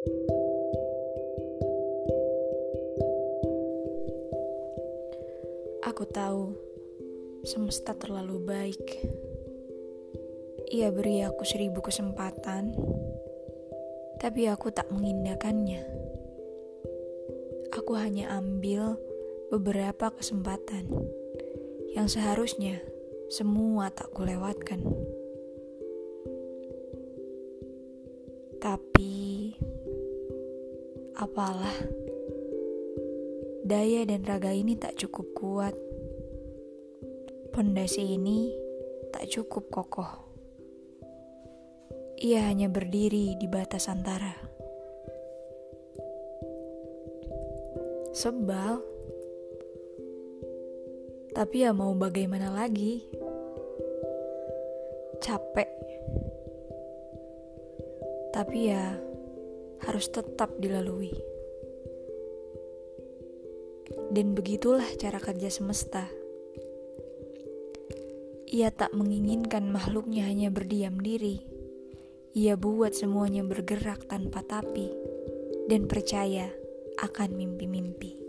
Aku tahu semesta terlalu baik. Ia beri aku seribu kesempatan, tapi aku tak mengindahkannya. Aku hanya ambil beberapa kesempatan yang seharusnya semua tak kulewatkan. Tapi apalah, daya dan raga ini tak cukup kuat. Pondasi ini tak cukup kokoh. Ia hanya berdiri di batas antara. Sebal. Tapi ya mau bagaimana lagi? Capek tapi ya harus tetap dilalui. Dan begitulah cara kerja semesta. Ia tak menginginkan makhluknya hanya berdiam diri. Ia buat semuanya bergerak tanpa tapi dan percaya akan mimpi-mimpi.